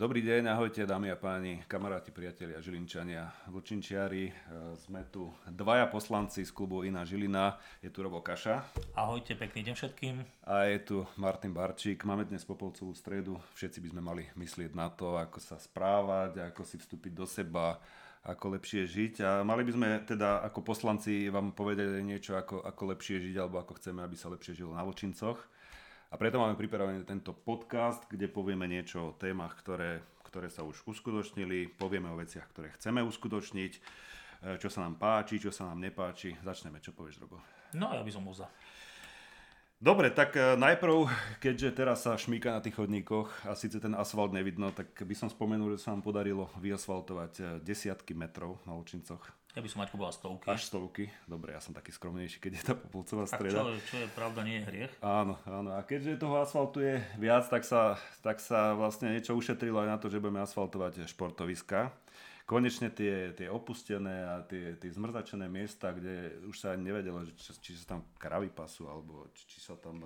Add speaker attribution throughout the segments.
Speaker 1: Dobrý deň, ahojte dámy a páni, kamaráti, priatelia, Žilinčania, Vlčinčiari. E, sme tu dvaja poslanci z klubu Iná Žilina. Je tu Robo Kaša.
Speaker 2: Ahojte, pekný deň všetkým.
Speaker 1: A je tu Martin Barčík. Máme dnes Popolcovú stredu. Všetci by sme mali myslieť na to, ako sa správať, ako si vstúpiť do seba, ako lepšie žiť. A mali by sme teda ako poslanci vám povedať niečo, ako, ako lepšie žiť, alebo ako chceme, aby sa lepšie žilo na Vlčincoch. A preto máme pripravený tento podcast, kde povieme niečo o témach, ktoré, ktoré sa už uskutočnili, povieme o veciach, ktoré chceme uskutočniť, e, čo sa nám páči, čo sa nám nepáči. Začneme, čo povieš, Robo?
Speaker 2: No, ja by som bol za.
Speaker 1: Dobre, tak e, najprv, keďže teraz sa šmíka na tých chodníkoch a síce ten asfalt nevidno, tak by som spomenul, že sa nám podarilo vyasfaltovať e, desiatky metrov na Lučincoch.
Speaker 2: Ja by som Maťko bola stovky.
Speaker 1: Až stovky. Dobre, ja som taký skromnejší, keď je tá popolcová streda.
Speaker 2: čo, čo je pravda, nie je hriech.
Speaker 1: Áno, áno. A keďže toho asfaltu je viac, tak sa, tak sa vlastne niečo ušetrilo aj na to, že budeme asfaltovať športoviska konečne tie, tie opustené a tie, tie zmrzačené miesta, kde už sa nevedelo, či, či sa tam kravy pasú, alebo či, či sa tam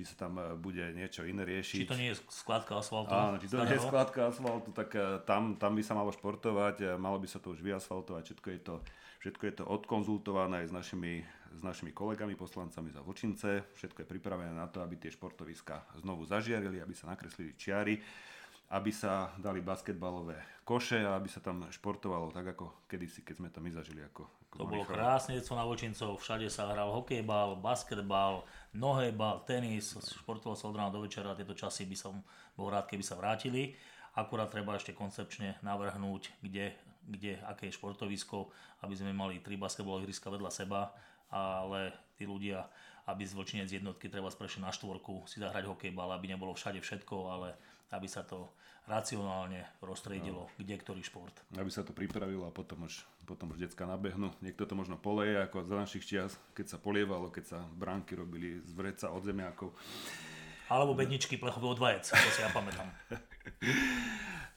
Speaker 1: či sa tam bude niečo iné riešiť.
Speaker 2: Či to nie je skladka asfaltu?
Speaker 1: Áno, či to starého? nie je skladka asfaltu, tak eh, tam, tam by sa malo športovať, eh, malo by sa to už vyasfaltovať, všetko je to, všetko je to odkonzultované aj s našimi, s našimi kolegami, poslancami za Vlčince, všetko je pripravené na to, aby tie športoviska znovu zažiarili, aby sa nakreslili čiary aby sa dali basketbalové koše a aby sa tam športovalo tak ako kedysi, keď sme to my zažili. Ako, ako
Speaker 2: to bolo krásne detstvo na Vočincov, všade sa hral hokejbal, basketbal, nohejbal, tenis, športoval sa od rána do večera, tieto časy by som bol rád, keby sa vrátili. Akurát treba ešte koncepčne navrhnúť, kde, kde aké je športovisko, aby sme mali tri basketbalové ihriska vedľa seba, ale tí ľudia, aby z Vlčinec jednotky treba sprešne na štvorku si zahrať hokejbal, aby nebolo všade všetko, ale aby sa to racionálne roztriedilo, no. kde ktorý šport.
Speaker 1: Aby sa to pripravilo a potom už, potom už decka nabehnú. Niekto to možno poleje, ako za našich čias, keď sa polievalo, keď sa bránky robili z vreca od zemiakov.
Speaker 2: Alebo bedničky plechové od vajec, to si ja pamätám.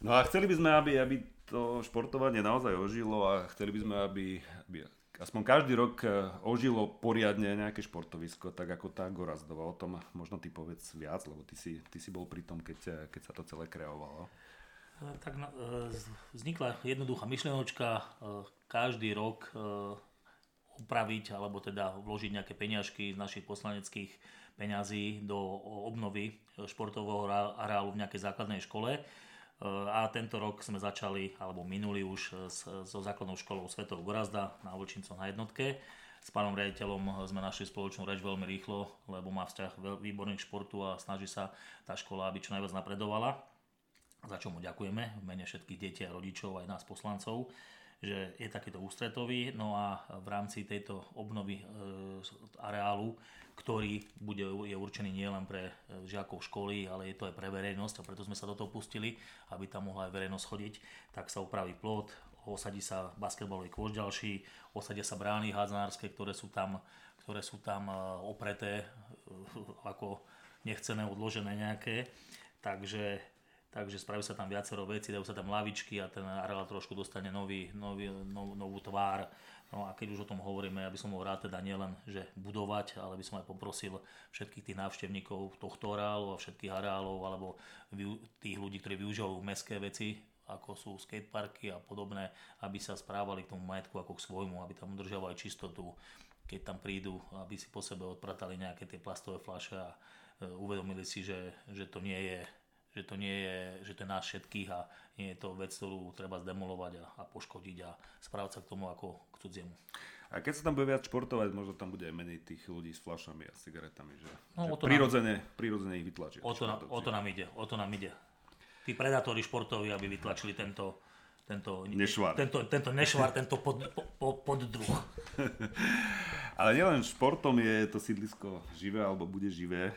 Speaker 1: No a chceli by sme, aby, aby to športovanie naozaj ožilo a chceli by sme, aby, aby aspoň každý rok e, ožilo poriadne nejaké športovisko, tak ako tá Gorazdova. O tom možno ty povedz viac, lebo ty si, ty si bol pri tom, keď, e, keď sa to celé kreovalo.
Speaker 2: E, tak vznikla jednoduchá myšlenočka každý rok upraviť alebo teda vložiť nejaké peňažky z našich poslaneckých peňazí do obnovy športového areálu v nejakej základnej škole a tento rok sme začali, alebo minulý už so základnou školou Svetov Gorazda na Vlčincoch na jednotke. S pánom riaditeľom sme našli spoločnú reč veľmi rýchlo, lebo má vzťah výborný k športu a snaží sa tá škola, aby čo najviac napredovala. Za čo mu ďakujeme v mene všetkých detí a rodičov aj nás poslancov že je takýto ústretový. No a v rámci tejto obnovy e, areálu ktorý bude, je určený nielen pre e, žiakov školy, ale je to aj pre verejnosť a preto sme sa do toho pustili, aby tam mohla aj verejnosť chodiť, tak sa upraví plot, osadí sa basketbalový kôž ďalší, osadia sa brány hádzanárske, ktoré sú tam, ktoré sú tam e, opreté e, ako nechcené, odložené nejaké. Takže, takže spraví sa tam viacero vecí, dajú sa tam lavičky a ten areál trošku dostane nový, nový, nov, novú tvár No a keď už o tom hovoríme, ja by som ho rád teda nielen, že budovať, ale by som aj poprosil všetkých tých návštevníkov tohto areálu a všetkých areálov alebo tých ľudí, ktorí využívajú mestské veci, ako sú skateparky a podobné, aby sa správali k tomu majetku ako k svojmu, aby tam udržiavali čistotu, keď tam prídu, aby si po sebe odpratali nejaké tie plastové fľaše a e, uvedomili si, že, že to nie je že to nie je, že to je nás všetkých a nie je to vec, ktorú treba zdemolovať a, a poškodiť a správať sa k tomu ako k cudziemu.
Speaker 1: A keď sa tam bude viac športovať, možno tam bude aj menej tých ľudí s flašami a cigaretami, že, no, že prirodzene, nám, prirodzene ich vytlačia.
Speaker 2: O to, na, o to nám ide, o to nám ide. Tí predátori športoví, aby vytlačili tento, tento
Speaker 1: nešvar,
Speaker 2: tento, tento, nešvar, tento pod, pod, poddruh.
Speaker 1: Ale nielen športom je to sídlisko živé alebo bude živé. Eh,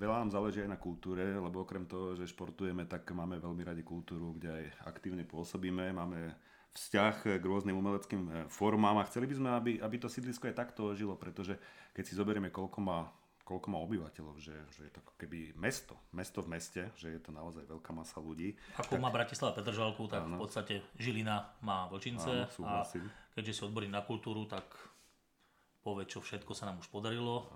Speaker 1: veľa nám záleží aj na kultúre, lebo okrem toho, že športujeme, tak máme veľmi radi kultúru, kde aj aktívne pôsobíme. Máme vzťah k rôznym umeleckým eh, formám a chceli by sme, aby, aby to sídlisko aj takto žilo, pretože keď si zoberieme, koľko má koľko má obyvateľov, že, že je to ako keby mesto, mesto v meste, že je to naozaj veľká masa ľudí.
Speaker 2: Ako tak, má Bratislava Petržalku, tak áno. v podstate Žilina má Vlčince áno, a keďže si odborný na kultúru, tak povie, čo všetko sa nám už podarilo.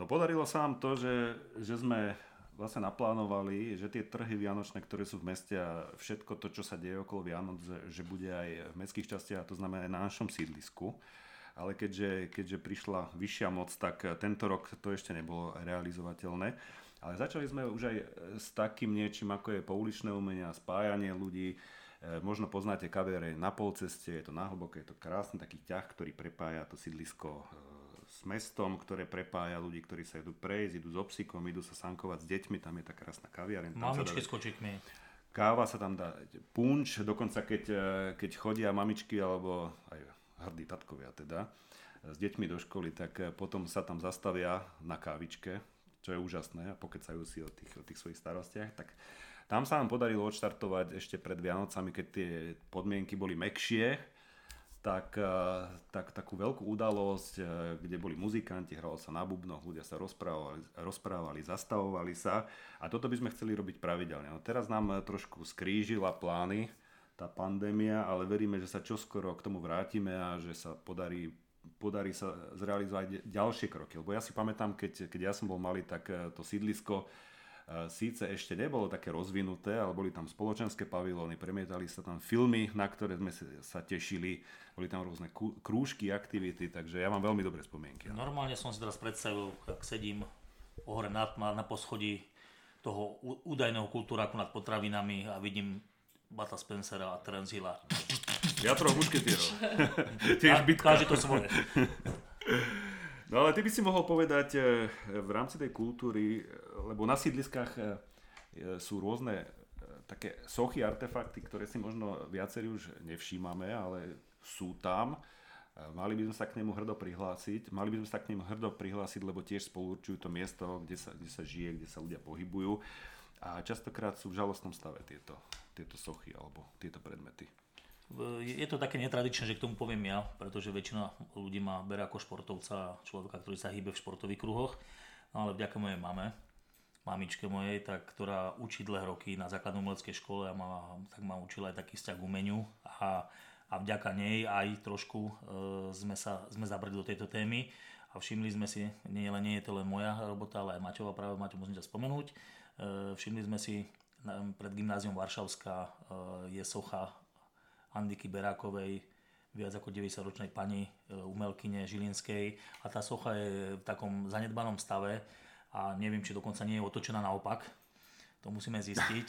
Speaker 1: No podarilo sa nám to, že, že sme vlastne naplánovali, že tie trhy vianočné, ktoré sú v meste a všetko to, čo sa deje okolo Vianoc, že bude aj v mestských častiach, a to znamená aj na našom sídlisku. Ale keďže, keďže prišla vyššia moc, tak tento rok to ešte nebolo realizovateľné. Ale začali sme už aj s takým niečím, ako je pouličné umenia, spájanie ľudí. E, možno poznáte kaviare na polceste, je to na hlboké, je to krásny taký ťah, ktorý prepája to sídlisko e, s mestom, ktoré prepája ľudí, ktorí sa idú prejsť, idú s obsikom, idú sa sankovať s deťmi, tam je tá krásna kaviareň.
Speaker 2: Mamičky s kočikmi.
Speaker 1: Káva sa tam dá, punč, dokonca keď, e, keď chodia mamičky alebo aj hrdí tatkovia teda s deťmi do školy, tak potom sa tam zastavia na kávičke, čo je úžasné a pokecajú si o tých, o tých svojich starostiach, tak tam sa nám podarilo odštartovať ešte pred Vianocami, keď tie podmienky boli mekšie, tak, eh, tak takú veľkú udalosť, eh, kde boli muzikanti, hralo sa na bubnoch, ľudia sa rozprávali, rozprávali, zastavovali sa a toto by sme chceli robiť pravidelne. No teraz nám eh, trošku skrížila plány tá pandémia, ale veríme, že sa čoskoro k tomu vrátime a že sa podarí podarí sa zrealizovať ďalšie kroky. Lebo ja si pamätám, keď, keď ja som bol malý, tak to sídlisko síce ešte nebolo také rozvinuté, ale boli tam spoločenské pavilóny, premietali sa tam filmy, na ktoré sme sa tešili, boli tam rôzne krúžky, aktivity, takže ja mám veľmi dobré spomienky.
Speaker 2: Normálne som si teraz predstavil, ak sedím hore na, na poschodí toho údajného kultúraku nad potravinami a vidím Bata Spencera a Terence Hilla.
Speaker 1: Ja troch mušketierov.
Speaker 2: Tiež bitka. Každý to svoje.
Speaker 1: No ale ty by si mohol povedať eh, v rámci tej kultúry, lebo na sídliskách eh, sú rôzne eh, také sochy, artefakty, ktoré si možno viacerí už nevšímame, ale sú tam. Mali by sme sa k nemu hrdo prihlásiť. Mali by sme sa k nemu hrdo prihlásiť, lebo tiež spolu určujú to miesto, kde sa, kde sa žije, kde sa ľudia pohybujú. A častokrát sú v žalostnom stave tieto, tieto sochy alebo tieto predmety.
Speaker 2: Je to také netradičné, že k tomu poviem ja, pretože väčšina ľudí ma bere ako športovca, človeka, ktorý sa hýbe v športových kruhoch, no ale vďaka mojej mame, mamičke mojej, tak, ktorá učí dlhé roky na základnej umeleckej škole a ma, tak ma učila aj taký vzťah k umeniu. A, a vďaka nej aj trošku e, sme, sa, sme zabrdli do tejto témy. A všimli sme si, nie, len, nie je to len moja robota, ale aj Maťová práve, Maťo musím ťa spomenúť, e, všimli sme si pred gymnázium Varšavská e, je socha Andiky Berákovej, viac ako 90-ročnej pani e, umelkyne Žilinskej a tá socha je v takom zanedbanom stave a neviem, či dokonca nie je otočená naopak. To musíme zistiť.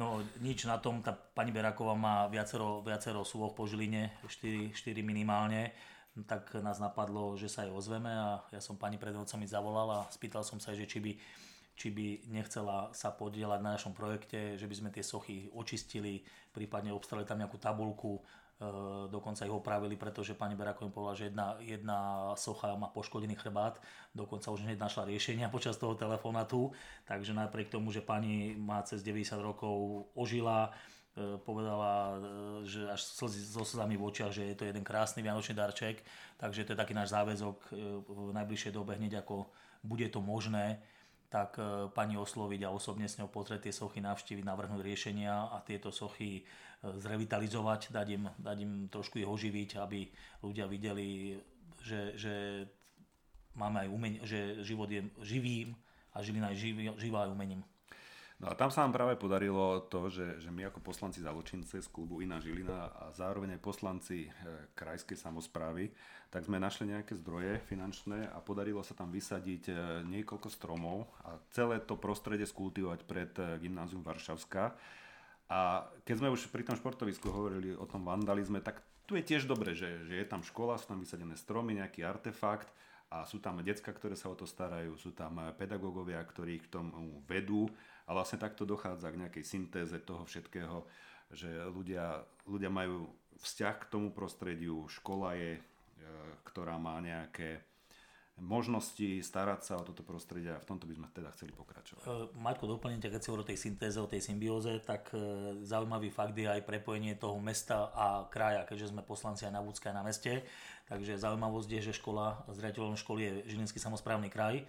Speaker 2: No nič na tom, tá pani Beráková má viacero, viacero súvoch po Žiline, 4, 4 minimálne, tak nás napadlo, že sa jej ozveme a ja som pani pred zavolal a spýtal som sa, že či by či by nechcela sa podielať na našom projekte, že by sme tie sochy očistili, prípadne obstarali tam nejakú tabulku, e, dokonca ich opravili, pretože pani Beráko im povedala, že jedna, jedna socha má poškodený chrbát, dokonca už hneď našla riešenia počas toho telefonátu, takže napriek tomu, že pani má cez 90 rokov ožila, e, povedala, e, že až slzy, so slzami v očiach, že je to jeden krásny vianočný darček, takže to je taký náš záväzok v najbližšej dobe hneď ako bude to možné, tak e, pani osloviť a osobne s ňou pozrieť tie sochy, navštíviť, navrhnúť riešenia a tieto sochy e, zrevitalizovať, dať im, dať im trošku ich oživiť, aby ľudia videli, že, že máme aj umenie, že život je živým a živina je živá aj umením.
Speaker 1: No a tam sa nám práve podarilo to, že, že my ako poslanci Zaločince z klubu Iná Žilina a zároveň aj poslanci e, krajskej samozprávy, tak sme našli nejaké zdroje finančné a podarilo sa tam vysadiť e, niekoľko stromov a celé to prostredie skultivovať pred e, gymnázium Varšavská. A keď sme už pri tom športovisku hovorili o tom vandalizme, tak tu je tiež dobre, že, že je tam škola, sú tam vysadené stromy, nejaký artefakt a sú tam decka, ktoré sa o to starajú, sú tam pedagógovia, ktorí k tomu vedú a vlastne takto dochádza k nejakej syntéze toho všetkého, že ľudia, ľudia majú vzťah k tomu prostrediu, škola je, e, ktorá má nejaké možnosti starať sa o toto prostredie a v tomto by sme teda chceli pokračovať. Uh,
Speaker 2: Maťko, doplnite, keď si o tej syntéze, o tej symbióze, tak uh, zaujímavý fakt je aj prepojenie toho mesta a kraja, keďže sme poslanci aj na Vúcka a na meste. Takže zaujímavosť je, že škola, zriateľom školy je Žilinský samozprávny kraj,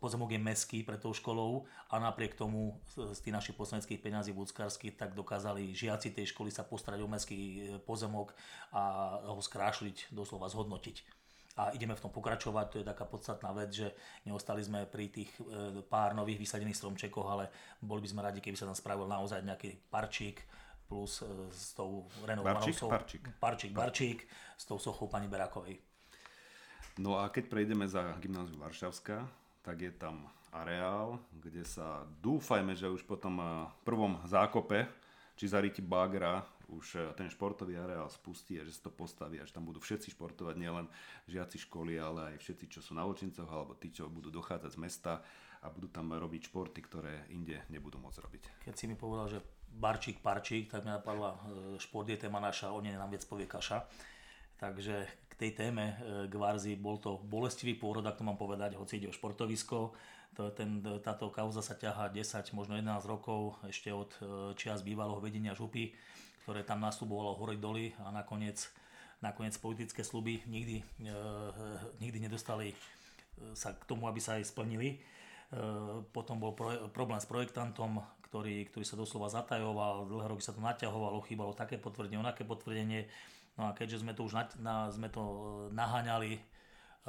Speaker 2: pozemok je meský pre tou školou a napriek tomu z tých našich poslaneckých peňazí vúckarských tak dokázali žiaci tej školy sa postarať o meský eh, pozemok a ho skrášliť, doslova zhodnotiť. A ideme v tom pokračovať. To je taká podstatná vec, že neostali sme pri tých pár nových vysadených stromčekoch, ale boli by sme radi, keby sa tam spravil naozaj nejaký parčík plus s tou renovovanou
Speaker 1: Barčík,
Speaker 2: sochou-
Speaker 1: parčík.
Speaker 2: parčík, barčík s tou sochou pani Berákovej.
Speaker 1: No a keď prejdeme za gymnáziu Varšavská, tak je tam areál, kde sa dúfajme, že už po tom eh, prvom zákope, či za Riti Bagra, už eh, ten športový areál spustí a že sa to postaví a že tam budú všetci športovať, nielen žiaci školy, ale aj všetci, čo sú na Očincoch, alebo tí, čo budú dochádzať z mesta a budú tam robiť športy, ktoré inde nebudú môcť robiť.
Speaker 2: Keď si mi povedal, že barčík, parčík, tak mi napadla, e, šport je téma naša, o nej nám viac povie kaša. Takže k tej téme e, Gvarzi bol to bolestivý pôrod, ak to mám povedať, hoci ide o športovisko. Ten, táto kauza sa ťahá 10, možno 11 rokov ešte od e, čias bývalého vedenia župy, ktoré tam nasľubovalo hory doly a nakoniec, nakoniec politické sluby nikdy, e, nikdy nedostali e, sa k tomu, aby sa aj splnili. E, Potom bol pro, problém s projektantom, ktorý, ktorý sa doslova zatajoval, dlhé roky sa to naťahovalo, chýbalo také potvrdenie, onaké potvrdenie. No a keďže sme to už na, na, sme to e, naháňali e,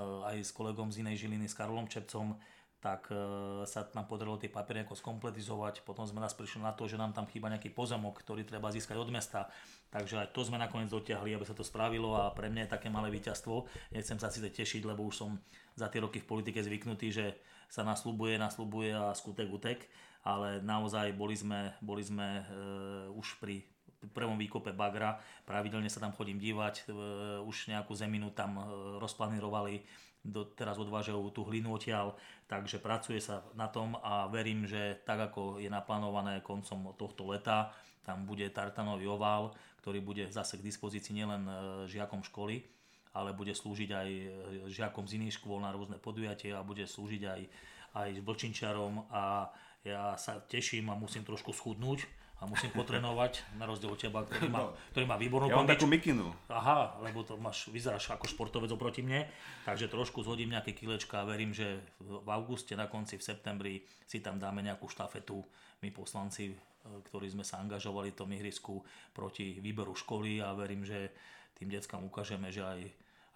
Speaker 2: aj s kolegom z inej Žiliny, s Karolom Čepcom, tak e, sa nám podarilo tie papiere nejako skompletizovať. Potom sme nás prišli na to, že nám tam chýba nejaký pozemok, ktorý treba získať od mesta. Takže aj to sme nakoniec dotiahli, aby sa to spravilo a pre mňa je také malé víťazstvo. Nechcem sa síce tešiť, lebo už som za tie roky v politike zvyknutý, že sa naslubuje, naslubuje a skutek utek, ale naozaj boli sme, boli sme e, už pri prvom výkope bagra, pravidelne sa tam chodím dívať, e, už nejakú zeminu tam e, rozplanírovali, do, teraz odvážajú tú hlinu odtiaľ, takže pracuje sa na tom a verím, že tak ako je naplánované koncom tohto leta, tam bude tartanový ovál, ktorý bude zase k dispozícii nielen e, žiakom školy, ale bude slúžiť aj žiakom z iných škôl na rôzne podujatie a bude slúžiť aj, aj vlčinčarom a ja sa teším a musím trošku schudnúť a musím potrenovať, na rozdiel od teba, ktorý má, ktorý má výbornú
Speaker 1: Ja
Speaker 2: kondičku.
Speaker 1: takú mikinu.
Speaker 2: Aha, lebo to máš, vyzeráš ako športovec oproti mne, takže trošku zhodím nejaké kilečka a verím, že v auguste, na konci, v septembri si tam dáme nejakú štafetu, my poslanci, e, ktorí sme sa angažovali v tom ihrisku proti výberu školy a verím, že tým deckám ukážeme, že aj,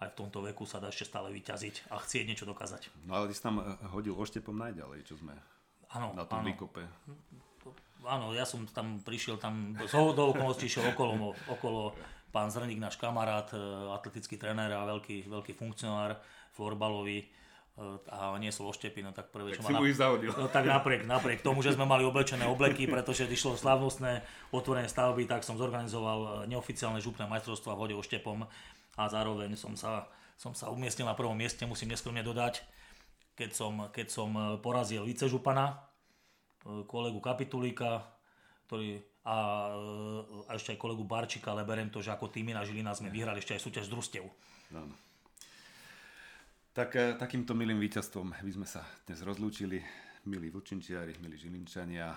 Speaker 2: aj v tomto veku sa dá ešte stále vyťaziť a chcieť niečo dokázať.
Speaker 1: No ale ty si tam eh, hodil oštepom najďalej, čo sme
Speaker 2: Áno,
Speaker 1: na tom
Speaker 2: áno.
Speaker 1: výkope.
Speaker 2: Áno, ja som tam prišiel, tam z do okolností išiel okolo, okolo pán Zrník, náš kamarát, e, atletický tréner a veľký, veľký funkcionár florbalový e, a niesol oštepy, no tak prvé, čo
Speaker 1: si
Speaker 2: ma
Speaker 1: zahodil.
Speaker 2: No, tak napriek, napriek tomu, že sme mali oblečené obleky, pretože išlo slavnostné otvorenie stavby, tak som zorganizoval e, neoficiálne župné majstrovstvo v hode oštepom a zároveň som sa, som sa umiestnil na prvom mieste, musím neskromne dodať, keď som, keď som porazil vicežupana, kolegu Kapitulíka, ktorý, a, e, a ešte aj kolegu Barčika, ale berem to, že ako týmy na Žilina sme vyhrali ešte aj súťaž družstev.
Speaker 1: Áno. Tak eh, takýmto milým víťazstvom by sme sa dnes rozlúčili. Milí Vlčinčiari, milí Žilinčania,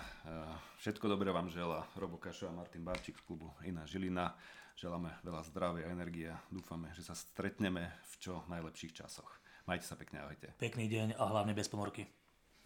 Speaker 1: všetko dobré vám želá Robo Kašo a Martin Barčík z klubu Iná Žilina. Želáme veľa zdravia a energie. Dúfame, že sa stretneme v čo najlepších časoch. Majte sa pekne, ahojte.
Speaker 2: Pekný deň a hlavne bez pomorky.